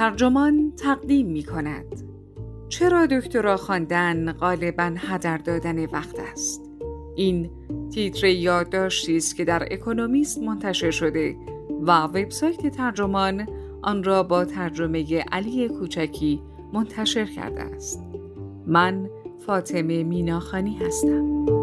ترجمان تقدیم می کند چرا دکترا خواندن غالبا هدر دادن وقت است؟ این تیتر یادداشتی است که در اکونومیست منتشر شده و وبسایت ترجمان آن را با ترجمه علی کوچکی منتشر کرده است. من فاطمه میناخانی هستم.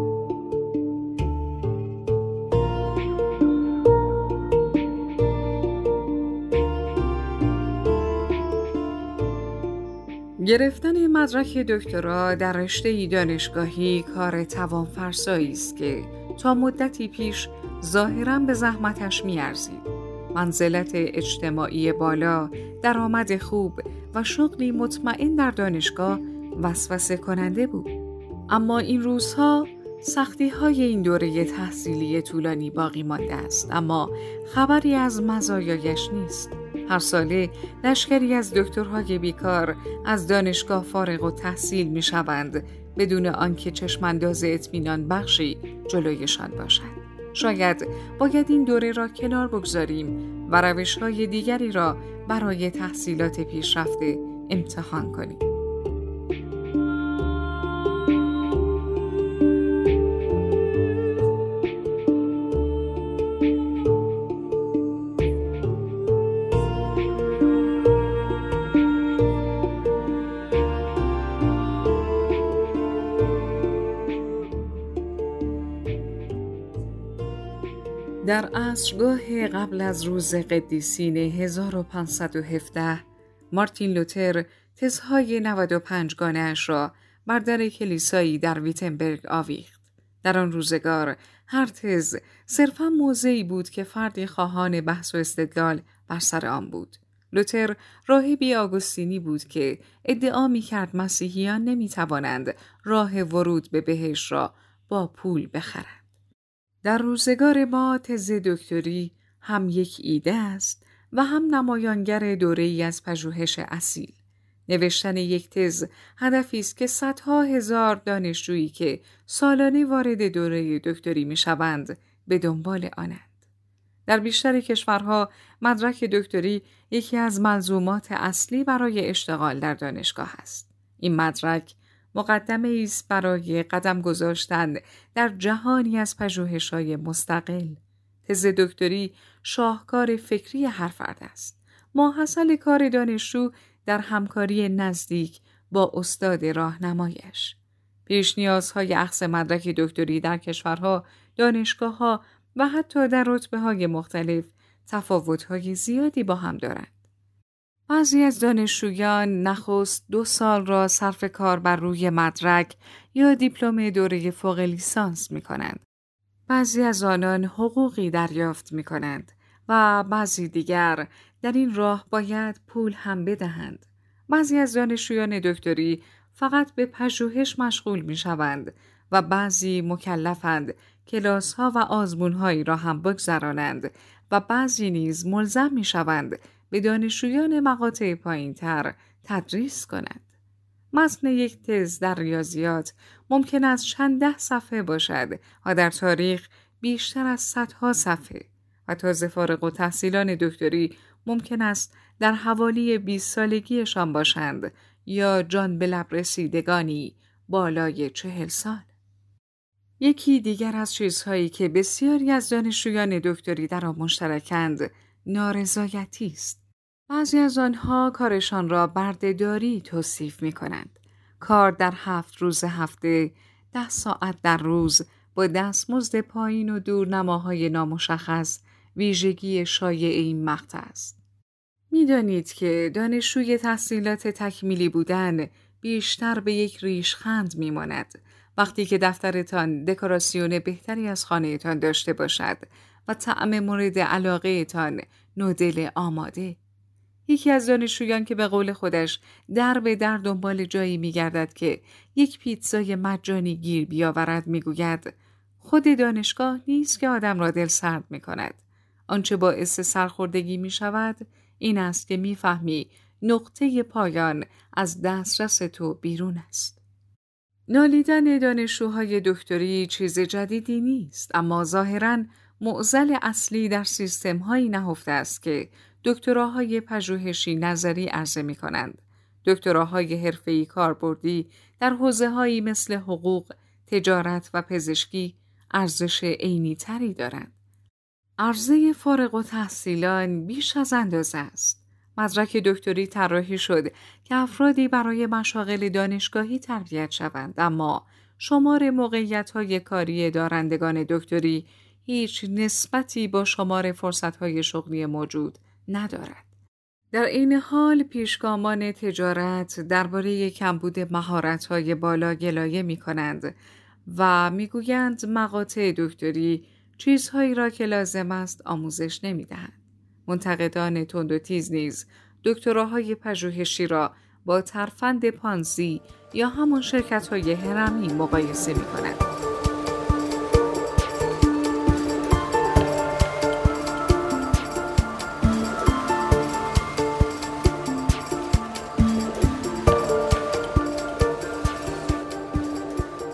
گرفتن مدرک دکترا در رشته دانشگاهی کار توانفرسایی است که تا مدتی پیش ظاهرا به زحمتش میارزید. منزلت اجتماعی بالا، درآمد خوب و شغلی مطمئن در دانشگاه وسوسه کننده بود. اما این روزها سختی های این دوره تحصیلی طولانی باقی مانده است اما خبری از مزایایش نیست. هر ساله لشکری از دکترهای بیکار از دانشگاه فارغ و تحصیل می شوند بدون آنکه چشمانداز اطمینان بخشی جلویشان باشد. شاید باید این دوره را کنار بگذاریم و روش های دیگری را برای تحصیلات پیشرفته امتحان کنیم. در عصرگاه قبل از روز قدیسین 1517 مارتین لوتر تزهای 95 گانه را بر در کلیسایی در ویتنبرگ آویخت. در آن روزگار هر تز صرفا موضعی بود که فردی خواهان بحث و استدلال بر سر آن بود. لوتر راهبی آگوستینی بود که ادعا می کرد مسیحیان نمی توانند راه ورود به بهش را با پول بخرند. در روزگار ما تز دکتری هم یک ایده است و هم نمایانگر دوره ای از پژوهش اصیل. نوشتن یک تز هدفی است که صدها هزار دانشجویی که سالانه وارد دوره دکتری می شوند به دنبال آنند. در بیشتر کشورها مدرک دکتری یکی از ملزومات اصلی برای اشتغال در دانشگاه است. این مدرک مقدمه است برای قدم گذاشتن در جهانی از پژوهش‌های مستقل. تز دکتری شاهکار فکری هر فرد است. ماحصل کار دانشجو در همکاری نزدیک با استاد راهنمایش. پیش نیازهای اخص مدرک دکتری در کشورها، دانشگاهها و حتی در رتبه های مختلف تفاوت‌های زیادی با هم دارند. بعضی از دانشجویان نخست دو سال را صرف کار بر روی مدرک یا دیپلم دوره فوق لیسانس می کنند. بعضی از آنان حقوقی دریافت می کنند و بعضی دیگر در این راه باید پول هم بدهند. بعضی از دانشجویان دکتری فقط به پژوهش مشغول می شوند و بعضی مکلفند کلاس ها و آزمون هایی را هم بگذرانند و بعضی نیز ملزم می شوند به دانشجویان مقاطع پایین تر تدریس کنند. متن یک تز در ریاضیات ممکن است چند ده صفحه باشد و در تاریخ بیشتر از صدها صفحه و تازه فارغ و تحصیلان دکتری ممکن است در حوالی 20 سالگیشان باشند یا جان به لب رسیدگانی بالای چهل سال. یکی دیگر از چیزهایی که بسیاری از دانشجویان دکتری در آن مشترکند نارضایتی است. بعضی از آنها کارشان را بردهداری توصیف می کنند. کار در هفت روز هفته، ده ساعت در روز با دستمزد پایین و دورنماهای نامشخص ویژگی شایع این مقطع است. می‌دانید که دانشجوی تحصیلات تکمیلی بودن بیشتر به یک ریشخند میماند وقتی که دفترتان دکوراسیون بهتری از خانهتان داشته باشد و طعم مورد علاقه تان نودل آماده. یکی از دانشجویان که به قول خودش در به در دنبال جایی میگردد که یک پیتزای مجانی گیر بیاورد می‌گوید خود دانشگاه نیست که آدم را دل سرد می کند. آنچه باعث سرخوردگی می شود این است که می‌فهمی نقطه پایان از دسترس تو بیرون است. نالیدن دانشجوهای دکتری چیز جدیدی نیست اما ظاهراً معزل اصلی در سیستم هایی نهفته است که دکتراهای پژوهشی نظری عرضه می کنند. دکتراهای حرفه‌ای کاربردی در حوزه هایی مثل حقوق، تجارت و پزشکی ارزش عینی تری دارند. عرضه فارغ و تحصیلان بیش از اندازه است. مدرک دکتری طراحی شد که افرادی برای مشاغل دانشگاهی تربیت شوند اما شمار موقعیت های کاری دارندگان دکتری هیچ نسبتی با شمار فرصت های شغلی موجود ندارد. در این حال پیشگامان تجارت درباره کمبود های بالا گلایه می کنند و می‌گویند مقاطع دکتری چیزهایی را که لازم است آموزش نمی دهند. منتقدان تند و تیز نیز دکتراهای پژوهشی را با ترفند پانزی یا همان شرکت های هرمی مقایسه می کنند.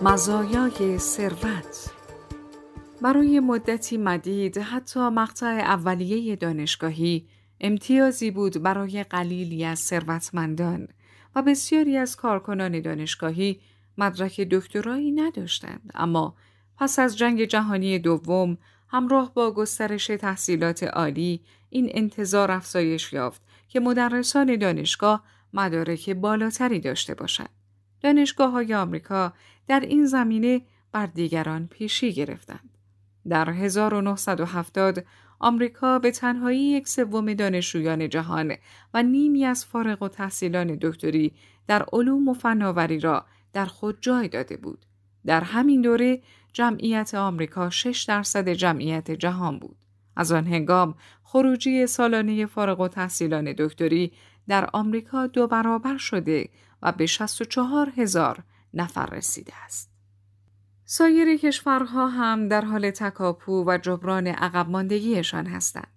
مزایای ثروت برای مدتی مدید حتی مقطع اولیه دانشگاهی امتیازی بود برای قلیلی از ثروتمندان و بسیاری از کارکنان دانشگاهی مدرک دکترایی نداشتند اما پس از جنگ جهانی دوم همراه با گسترش تحصیلات عالی این انتظار افزایش یافت که مدرسان دانشگاه مدارک بالاتری داشته باشند. دانشگاه های آمریکا در این زمینه بر دیگران پیشی گرفتند. در 1970 آمریکا به تنهایی یک سوم دانشجویان جهان و نیمی از فارغ و تحصیلان دکتری در علوم و فناوری را در خود جای داده بود. در همین دوره جمعیت آمریکا 6 درصد جمعیت جهان بود. از آن هنگام خروجی سالانه فارغ و تحصیلان دکتری در آمریکا دو برابر شده و به 64 هزار نفر رسیده است. سایر کشورها هم در حال تکاپو و جبران عقب ماندگیشان هستند.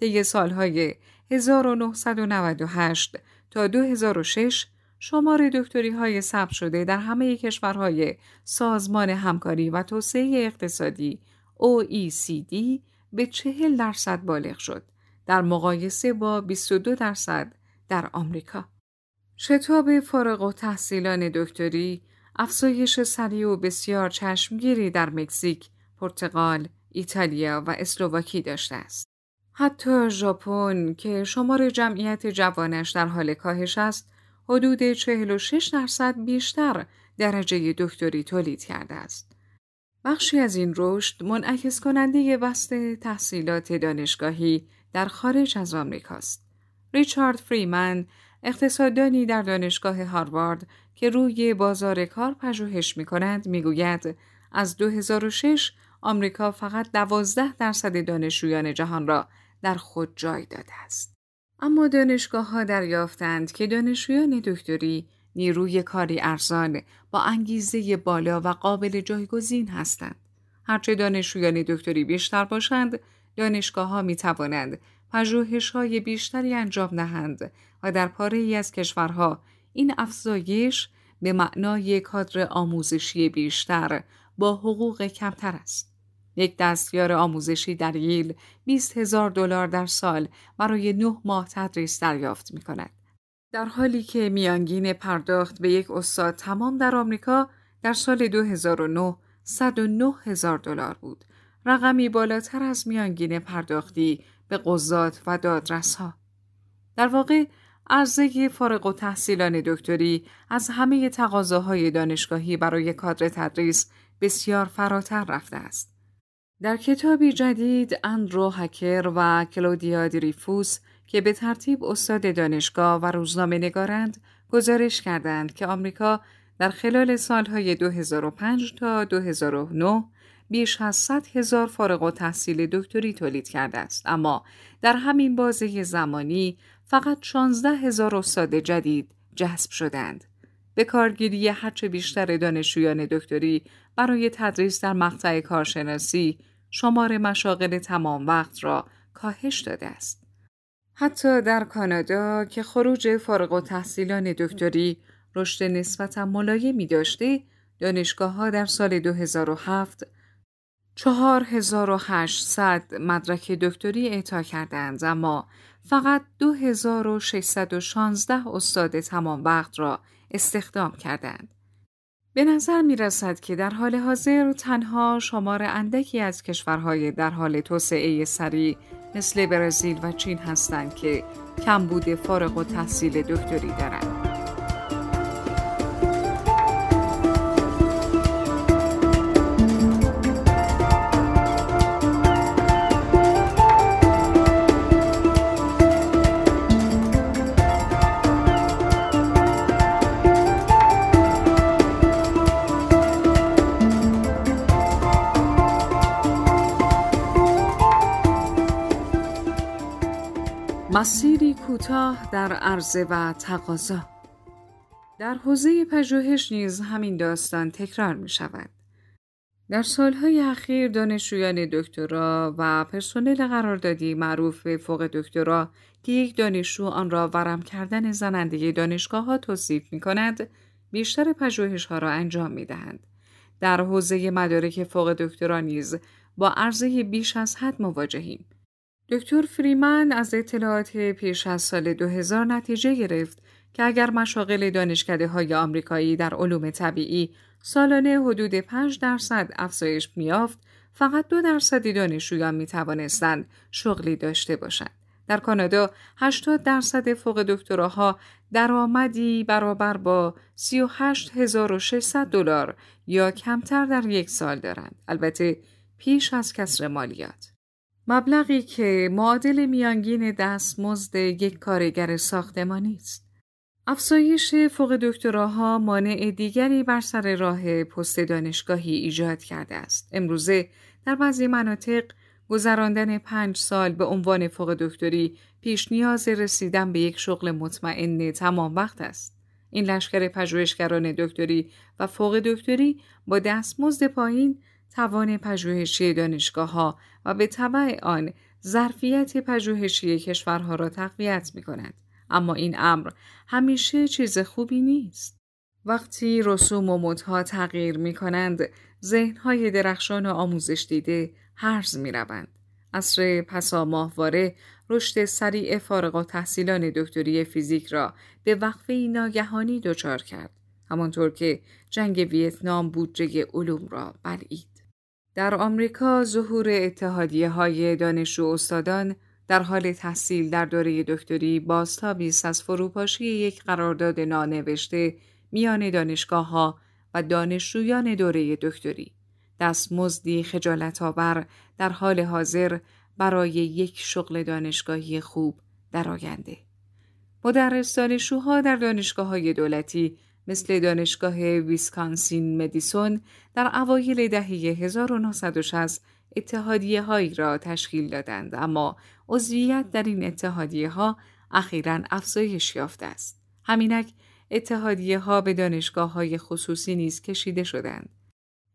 طی سالهای 1998 تا 2006 شمار دکتری های ثبت شده در همه کشورهای سازمان همکاری و توسعه اقتصادی OECD به 40 درصد بالغ شد در مقایسه با 22 درصد در آمریکا. شتاب فارغ و تحصیلان دکتری افزایش سریع و بسیار چشمگیری در مکزیک، پرتغال، ایتالیا و اسلوواکی داشته است. حتی ژاپن که شمار جمعیت جوانش در حال کاهش است، حدود 46 درصد بیشتر درجه دکتری تولید کرده است. بخشی از این رشد منعکس کننده بست تحصیلات دانشگاهی در خارج از آمریکاست. ریچارد فریمن اقتصاددانی در دانشگاه هاروارد که روی بازار کار پژوهش می کند می گوید از 2006 آمریکا فقط 12 درصد دانشجویان جهان را در خود جای داده است. اما دانشگاه ها دریافتند که دانشجویان دکتری نیروی کاری ارزان با انگیزه بالا و قابل جایگزین هستند. هرچه دانشجویان دکتری بیشتر باشند، دانشگاه ها می توانند پژوهش های بیشتری انجام دهند و در پاره ای از کشورها این افزایش به معنای کادر آموزشی بیشتر با حقوق کمتر است. یک دستیار آموزشی در ییل 20 هزار دلار در سال برای نه ماه تدریس دریافت می کند. در حالی که میانگین پرداخت به یک استاد تمام در آمریکا در سال 2009 109 هزار دلار بود. رقمی بالاتر از میانگین پرداختی به قضات و دادرس ها. در واقع عرضه فارغ و تحصیلان دکتری از همه تقاضاهای دانشگاهی برای کادر تدریس بسیار فراتر رفته است. در کتابی جدید اندرو هکر و کلودیا دریفوس که به ترتیب استاد دانشگاه و روزنامه نگارند گزارش کردند که آمریکا در خلال سالهای 2005 تا 2009 بیش از 100 هزار فارغ و تحصیل دکتری تولید کرده است اما در همین بازه زمانی فقط 16 هزار استاد جدید جذب شدند. به کارگیری هرچه بیشتر دانشجویان دکتری برای تدریس در مقطع کارشناسی شمار مشاغل تمام وقت را کاهش داده است. حتی در کانادا که خروج فارغ و تحصیلان دکتری رشد نسبتا ملایمی داشته، دانشگاه ها در سال 2007 4800 مدرک دکتری اعطا کردند اما فقط 2616 استاد تمام وقت را استخدام کردند. به نظر می رسد که در حال حاضر تنها شمار اندکی از کشورهای در حال توسعه سریع مثل برزیل و چین هستند که کمبود فارغ و تحصیل دکتری دارند. مسیری کوتاه در عرضه و تقاضا در حوزه پژوهش نیز همین داستان تکرار می شود. در سالهای اخیر دانشجویان دکترا و پرسنل قراردادی معروف به فوق دکترا که یک دانشجو آن را ورم کردن زننده دانشگاه ها توصیف می کند بیشتر پژوهش ها را انجام می دهند. در حوزه مدارک فوق دکترا نیز با عرضه بیش از حد مواجهیم. دکتر فریمن از اطلاعات پیش از سال 2000 نتیجه گرفت که اگر مشاغل دانشکده های آمریکایی در علوم طبیعی سالانه حدود 5 درصد افزایش میافت فقط دو درصد دانشجویان می توانستند شغلی داشته باشند. در کانادا 80 درصد فوق دکتراها درآمدی برابر با 38600 دلار یا کمتر در یک سال دارند. البته پیش از کسر مالیات. مبلغی که معادل میانگین دستمزد یک کارگر ساختمانی است. افزایش فوق دکتراها مانع دیگری بر سر راه پست دانشگاهی ایجاد کرده است. امروزه در بعضی مناطق گذراندن پنج سال به عنوان فوق دکتری پیش نیاز رسیدن به یک شغل مطمئن تمام وقت است. این لشکر پژوهشگران دکتری و فوق دکتری با دستمزد پایین توان پژوهشی دانشگاه ها و به طبع آن ظرفیت پژوهشی کشورها را تقویت می کند. اما این امر همیشه چیز خوبی نیست. وقتی رسوم و مدها تغییر می کنند، ذهنهای درخشان و آموزش دیده هرز می روند. اصر پسا ماهواره رشد سریع فارغ و تحصیلان دکتری فیزیک را به وقفه ناگهانی دچار کرد. همانطور که جنگ ویتنام بودجه علوم را بلعید. در آمریکا ظهور اتحادیه های دانشجو استادان در حال تحصیل در دوره دکتری بازتابی از فروپاشی یک قرارداد نانوشته میان دانشگاه ها و دانشجویان دوره دکتری. دستمزدی خجالت آور در حال حاضر برای یک شغل دانشگاهی خوب در آینده. مدرس دانشجوها در دانشگاه های دولتی مثل دانشگاه ویسکانسین مدیسون در اوایل دهه 1960 اتحادیه هایی را تشکیل دادند اما عضویت در این اتحادیه ها اخیرا افزایش یافته است. همینک اتحادیه ها به دانشگاه های خصوصی نیز کشیده شدند.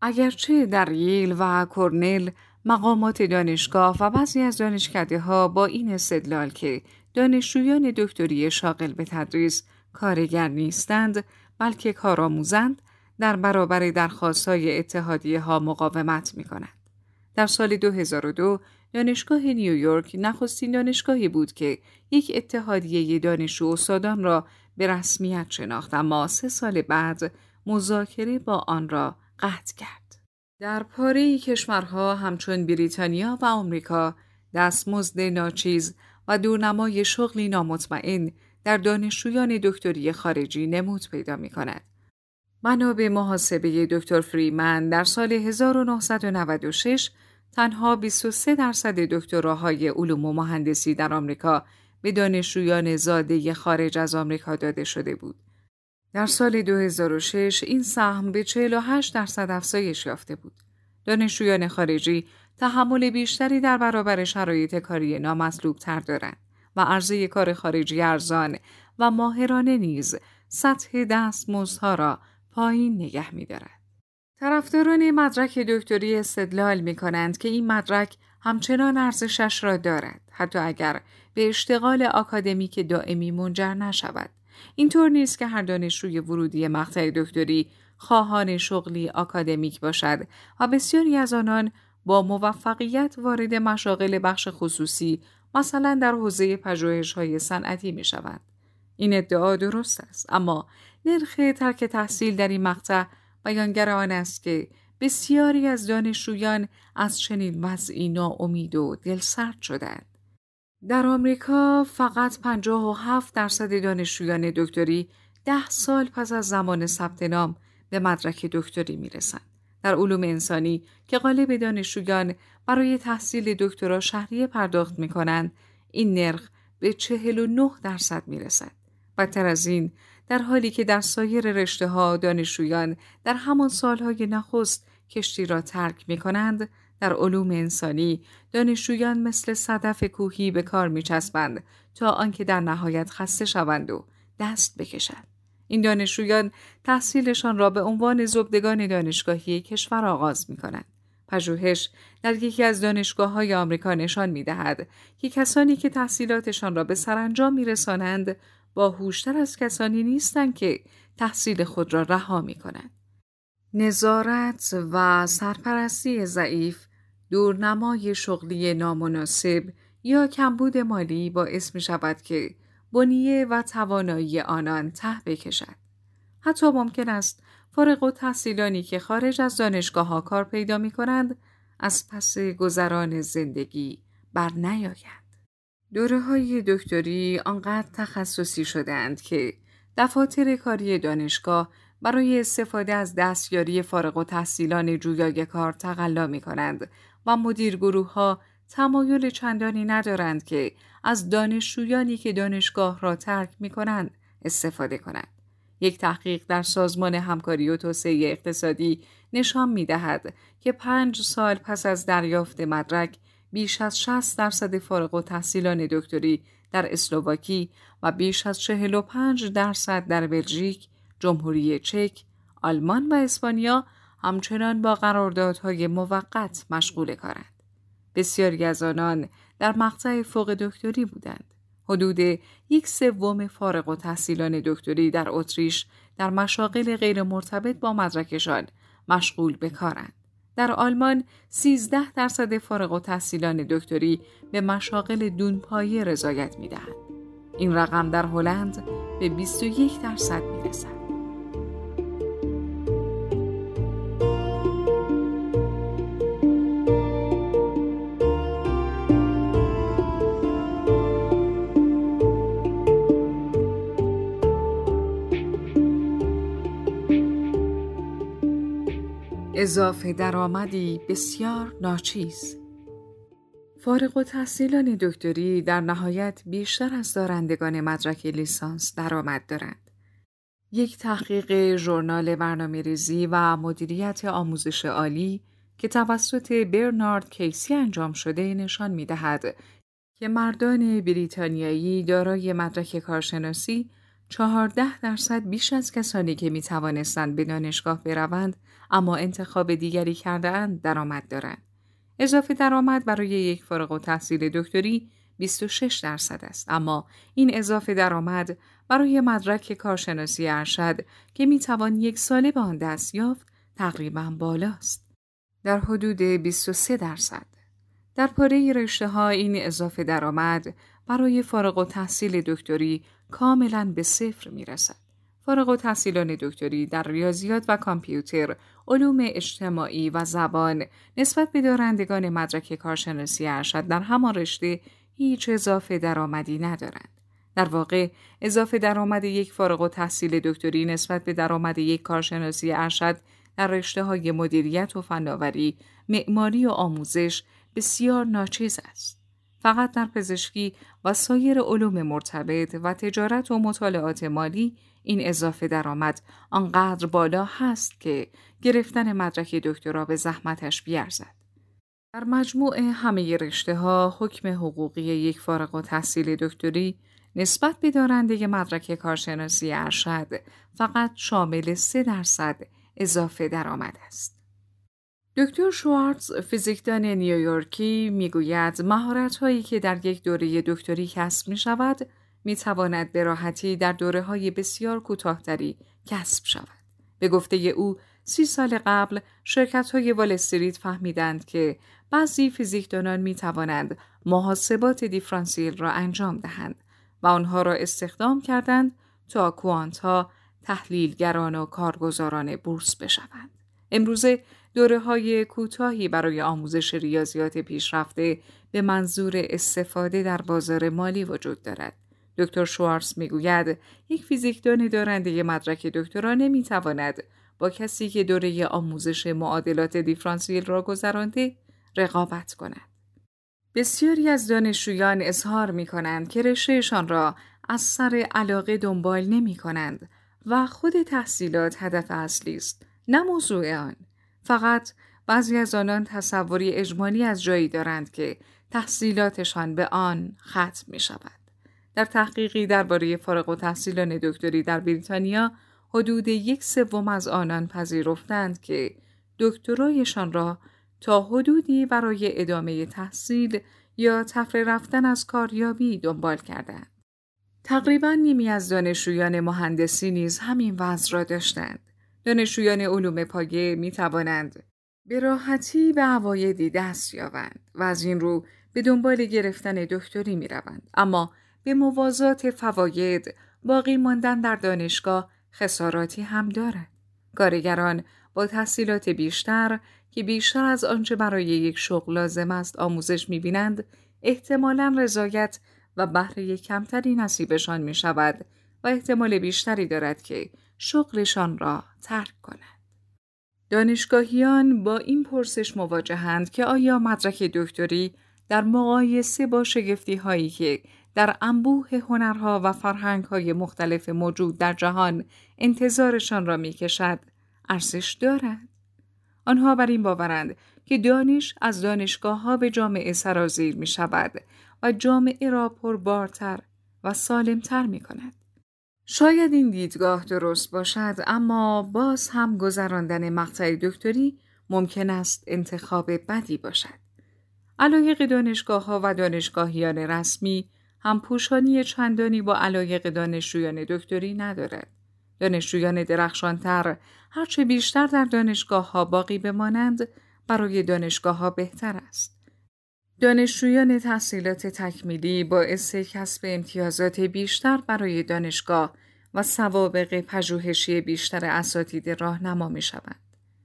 اگرچه در ییل و کرنل مقامات دانشگاه و بعضی از دانشکده ها با این استدلال که دانشجویان دکتری شاغل به تدریس کارگر نیستند بلکه کارآموزند در برابر درخواست های اتحادیه ها مقاومت می کنند. در سال 2002 دانشگاه نیویورک نخستین دانشگاهی بود که یک اتحادیه دانشجو استادان را به رسمیت شناخت اما سه سال بعد مذاکره با آن را قطع کرد. در پاره کشورها همچون بریتانیا و آمریکا دستمزد ناچیز و دورنمای شغلی نامطمئن در دانشجویان دکتری خارجی نمود پیدا می کند. منابع محاسبه دکتر فریمن در سال 1996 تنها 23 درصد دکتراهای علوم و مهندسی در آمریکا به دانشجویان زاده خارج از آمریکا داده شده بود. در سال 2006 این سهم به 48 درصد افزایش یافته بود. دانشجویان خارجی تحمل بیشتری در برابر شرایط کاری نامطلوب تر دارند. و عرضه کار خارجی ارزان و ماهرانه نیز سطح دستمزدها را پایین نگه می‌دارد. طرفداران مدرک دکتری استدلال می کنند که این مدرک همچنان ارزشش را دارد حتی اگر به اشتغال آکادمیک دائمی منجر نشود اینطور نیست که هر دانشجوی ورودی مقطع دکتری خواهان شغلی آکادمیک باشد و بسیاری از آنان با موفقیت وارد مشاغل بخش خصوصی مثلا در حوزه های صنعتی می شوند. این ادعا درست است اما نرخ ترک تحصیل در این مقطع بیانگر آن است که بسیاری از دانشجویان از چنین وضعی ناامید و دلسرد شدند. در آمریکا فقط 57 درصد دانشجویان دکتری ده سال پس از زمان ثبت نام به مدرک دکتری می رسند. در علوم انسانی که غالب دانشجویان برای تحصیل دکترا شهریه پرداخت می کنند، این نرخ به 49 درصد می رسد. بدتر از این در حالی که در سایر رشته ها دانشجویان در همان سالهای نخست کشتی را ترک می کنند در علوم انسانی دانشجویان مثل صدف کوهی به کار می چسبند تا آنکه در نهایت خسته شوند و دست بکشند. این دانشجویان تحصیلشان را به عنوان زبدگان دانشگاهی کشور آغاز می کنند. پژوهش در یکی از دانشگاه های آمریکا نشان می دهد که کسانی که تحصیلاتشان را به سرانجام می رسانند باهوشتر از کسانی نیستند که تحصیل خود را رها می کنند. نظارت و سرپرستی ضعیف، دورنمای شغلی نامناسب یا کمبود مالی باعث می شود که بنیه و توانایی آنان ته بکشد. حتی ممکن است فارغ و تحصیلانی که خارج از دانشگاه ها کار پیدا می کنند از پس گذران زندگی بر نیایند. دوره های دکتری آنقدر تخصصی شدند که دفاتر کاری دانشگاه برای استفاده از دستیاری فارغ و تحصیلان جویای کار تقلا می کنند و مدیر گروه ها تمایل چندانی ندارند که از دانشجویانی که دانشگاه را ترک می کنند استفاده کنند. یک تحقیق در سازمان همکاری و توسعه اقتصادی نشان می دهد که پنج سال پس از دریافت مدرک بیش از 60 درصد فارغ و تحصیلان دکتری در اسلوواکی و بیش از 45 درصد در بلژیک، جمهوری چک، آلمان و اسپانیا همچنان با قراردادهای موقت مشغول کارند. بسیاری از آنان در مقطع فوق دکتری بودند. حدود یک سوم فارغ و تحصیلان دکتری در اتریش در مشاغل غیر مرتبط با مدرکشان مشغول به کارند. در آلمان 13 درصد فارغ و تحصیلان دکتری به مشاغل دونپایه رضایت می دهند. این رقم در هلند به 21 درصد می رسد. اضافه درآمدی بسیار ناچیز فارغ و تحصیلان دکتری در نهایت بیشتر از دارندگان مدرک لیسانس درآمد دارند. یک تحقیق ژورنال برنامه ریزی و مدیریت آموزش عالی که توسط برنارد کیسی انجام شده نشان می دهد که مردان بریتانیایی دارای مدرک کارشناسی چهارده درصد بیش از کسانی که می توانستند به دانشگاه بروند اما انتخاب دیگری کرده اند درآمد دارند. اضافه درآمد برای یک فارغ و تحصیل دکتری 26 درصد است اما این اضافه درآمد برای مدرک کارشناسی ارشد که می توان یک ساله به آن دست یافت تقریبا بالاست در حدود 23 درصد در پاره رشته ها این اضافه درآمد برای فارغ و تحصیل دکتری کاملا به صفر می رسد. فارغ و تحصیلان دکتری در ریاضیات و کامپیوتر، علوم اجتماعی و زبان نسبت به دارندگان مدرک کارشناسی ارشد در همان رشته هیچ اضافه درآمدی ندارند. در واقع اضافه درآمد یک فارغ و تحصیل دکتری نسبت به درآمد یک کارشناسی ارشد در رشته های مدیریت و فناوری، معماری و آموزش بسیار ناچیز است. فقط در پزشکی و سایر علوم مرتبط و تجارت و مطالعات مالی این اضافه درآمد آنقدر بالا هست که گرفتن مدرک دکترا به زحمتش بیارزد. در مجموع همه رشته ها حکم حقوقی یک فارغ و تحصیل دکتری نسبت به دارنده مدرک کارشناسی ارشد فقط شامل 3 درصد اضافه درآمد است. دکتر شوارتز فیزیکدان نیویورکی می‌گوید مهارت هایی که در یک دوره دکتری کسب می شود می تواند به راحتی در دوره های بسیار کوتاهتری کسب شود. به گفته او سی سال قبل شرکت های والستریت فهمیدند که بعضی فیزیکدانان می توانند محاسبات دیفرانسیل را انجام دهند و آنها را استخدام کردند تا کوانت ها تحلیلگران و کارگزاران بورس بشوند. امروزه دوره های کوتاهی برای آموزش ریاضیات پیشرفته به منظور استفاده در بازار مالی وجود دارد. دکتر شوارس می‌گوید یک فیزیکدان دارنده مدرک دکترا نمی‌تواند با کسی که دوره آموزش معادلات دیفرانسیل را گذرانده رقابت کند. بسیاری از دانشجویان اظهار می کنند که رشتهشان را از سر علاقه دنبال نمی کنند و خود تحصیلات هدف اصلی است نه موضوع آن فقط بعضی از آنان تصوری اجمالی از جایی دارند که تحصیلاتشان به آن ختم می شود. در تحقیقی درباره فارغ و تحصیلان دکتری در بریتانیا حدود یک سوم از آنان پذیرفتند که دکترایشان را تا حدودی برای ادامه تحصیل یا تفره رفتن از کاریابی دنبال کردند. تقریبا نیمی از دانشجویان مهندسی نیز همین وضع را داشتند. دانشجویان علوم پایه می توانند به راحتی به عوایدی دست یابند و از این رو به دنبال گرفتن دکتری می روند. اما به موازات فواید باقی ماندن در دانشگاه خساراتی هم دارد. کارگران با تحصیلات بیشتر که بیشتر از آنچه برای یک شغل لازم است آموزش می بینند احتمالا رضایت و بهره کمتری نصیبشان می شود و احتمال بیشتری دارد که شغلشان را ترک کنند. دانشگاهیان با این پرسش مواجهند که آیا مدرک دکتری در مقایسه با شگفتی هایی که در انبوه هنرها و فرهنگهای مختلف موجود در جهان انتظارشان را می کشد ارزش دارد؟ آنها بر این باورند که دانش از دانشگاه ها به جامعه سرازیر می شود و جامعه را پربارتر و سالمتر می کند. شاید این دیدگاه درست باشد اما باز هم گذراندن مقطع دکتری ممکن است انتخاب بدی باشد. علایق دانشگاه ها و دانشگاهیان رسمی هم پوشانی چندانی با علایق دانشجویان دکتری ندارد. دانشجویان درخشانتر هرچه بیشتر در دانشگاه ها باقی بمانند برای دانشگاه ها بهتر است. دانشجویان تحصیلات تکمیلی باعث کسب امتیازات بیشتر برای دانشگاه و سوابق پژوهشی بیشتر اساتید راهنما می شوند.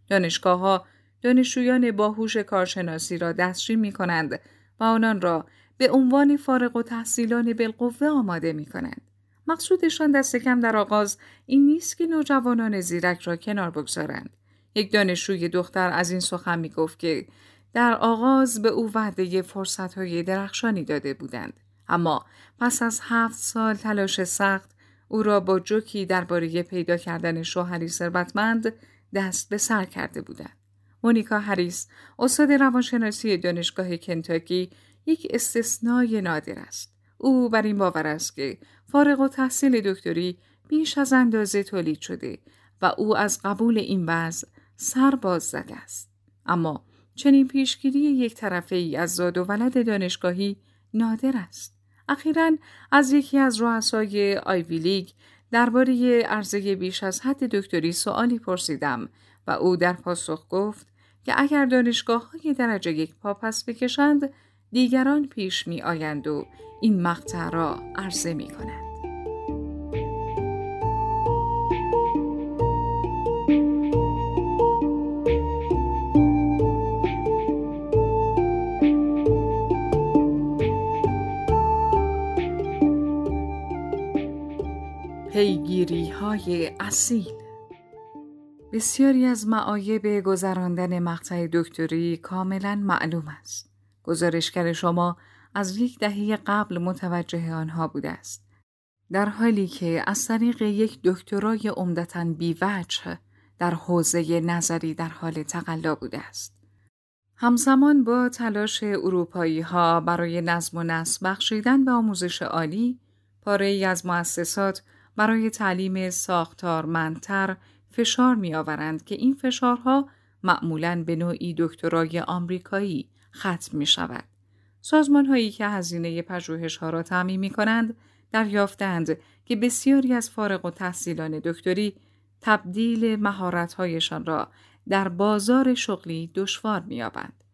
دانشگاه ها دانشجویان باهوش کارشناسی را دستشی می کنند و آنان را به عنوان فارغ و تحصیلان بالقوه آماده می کنند. مقصودشان دست کم در آغاز این نیست که نوجوانان زیرک را کنار بگذارند. یک دانشجوی دختر از این سخن می گفت که در آغاز به او وعده فرصت های درخشانی داده بودند. اما پس از هفت سال تلاش سخت او را با جوکی درباره پیدا کردن شوهری ثروتمند دست به سر کرده بودند. مونیکا هریس استاد روانشناسی دانشگاه کنتاکی یک استثنای نادر است. او بر این باور است که فارغ و تحصیل دکتری بیش از اندازه تولید شده و او از قبول این وضع سر باز زده است. اما چنین پیشگیری یک طرفه ای از زاد و ولد دانشگاهی نادر است. اخیرا از یکی از رؤسای آیوی لیگ درباره عرضه بیش از حد دکتری سوالی پرسیدم و او در پاسخ گفت که اگر دانشگاه های درجه یک پا پس بکشند دیگران پیش می آیند و این مقطع را عرضه می کنند. پیگیری های اصیل بسیاری از معایب گذراندن مقطع دکتری کاملا معلوم است. گزارشگر شما از یک دهه قبل متوجه آنها بوده است. در حالی که از طریق یک دکترای عمدتا بیوجه در حوزه نظری در حال تقلا بوده است. همزمان با تلاش اروپایی ها برای نظم و نسب بخشیدن به آموزش عالی، پاره ای از مؤسسات برای تعلیم ساختارمندتر فشار می آورند که این فشارها معمولاً به نوعی دکترای آمریکایی ختم می شود. سازمان هایی که هزینه پژوهش ها را تعمین می کنند دریافتند که بسیاری از فارغ و تحصیلان دکتری تبدیل مهارت‌هایشان را در بازار شغلی دشوار می‌یابند.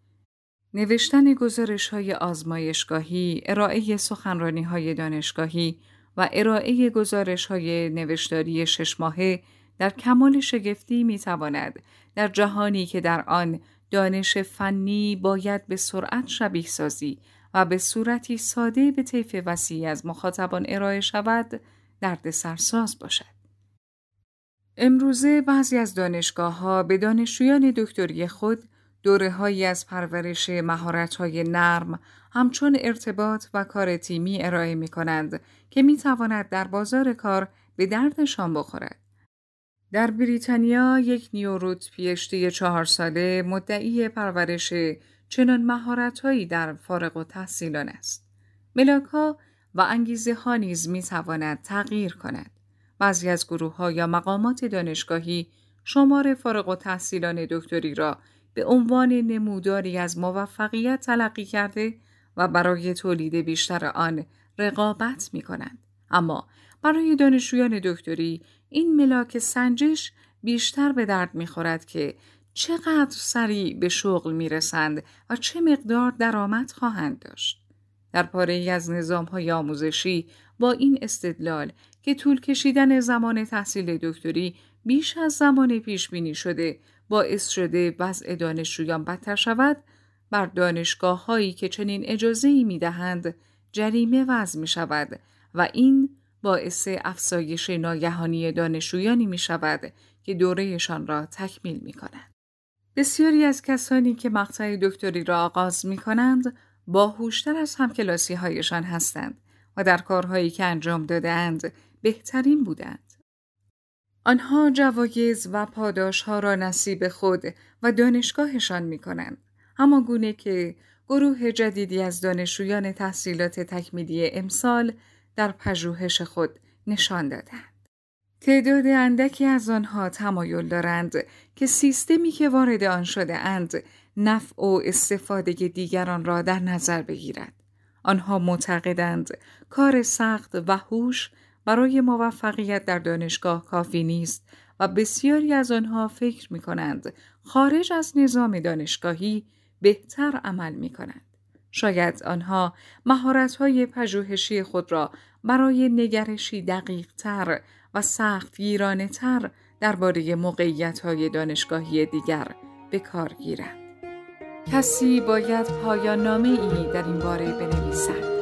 نوشتن گزارش های آزمایشگاهی، ارائه سخنرانی های دانشگاهی و ارائه گزارش های نوشتاری شش ماهه در کمال شگفتی می تواند در جهانی که در آن دانش فنی باید به سرعت شبیه سازی و به صورتی ساده به طیف وسیعی از مخاطبان ارائه شود درد سرساز باشد. امروزه بعضی از دانشگاه ها به دانشجویان دکتری خود دوره هایی از پرورش مهارت های نرم همچون ارتباط و کار تیمی ارائه می کنند که می تواند در بازار کار به دردشان بخورد. در بریتانیا یک نیوروت پیشتی چهار ساله مدعی پرورش چنان مهارتهایی در فارغ و تحصیلان است. ملاک ها و انگیزه ها نیز می تواند تغییر کند. بعضی از گروه ها یا مقامات دانشگاهی شمار فارغ و تحصیلان دکتری را به عنوان نموداری از موفقیت تلقی کرده و برای تولید بیشتر آن رقابت می کنند. اما برای دانشجویان دکتری این ملاک سنجش بیشتر به درد می خورد که چقدر سریع به شغل می رسند و چه مقدار درآمد خواهند داشت. در پاره ای از نظام های آموزشی با این استدلال که طول کشیدن زمان تحصیل دکتری بیش از زمان پیش بینی شده باعث شده وضع دانشجویان بدتر شود بر دانشگاه هایی که چنین اجازه ای می دهند جریمه وضع می شود و این باعث افزایش ناگهانی دانشجویانی می شود که دورهشان را تکمیل می کنند. بسیاری از کسانی که مقطع دکتری را آغاز می کنند باهوشتر از همکلاسی هایشان هستند و در کارهایی که انجام دادهاند بهترین بودند. آنها جوایز و پاداش ها را نصیب خود و دانشگاهشان می کنند. همان گونه که گروه جدیدی از دانشجویان تحصیلات تکمیلی امسال در پژوهش خود نشان دادند. تعداد اندکی از آنها تمایل دارند که سیستمی که وارد آن شده اند نفع و استفاده دیگران را در نظر بگیرد. آنها معتقدند کار سخت و هوش برای موفقیت در دانشگاه کافی نیست و بسیاری از آنها فکر می کنند خارج از نظام دانشگاهی بهتر عمل می کنند. شاید آنها مهارت‌های پژوهشی خود را برای نگرشی دقیق تر و سخت درباره موقعیت های دانشگاهی دیگر به کار گیرند. کسی باید پایان نامه در این باره بنویسد.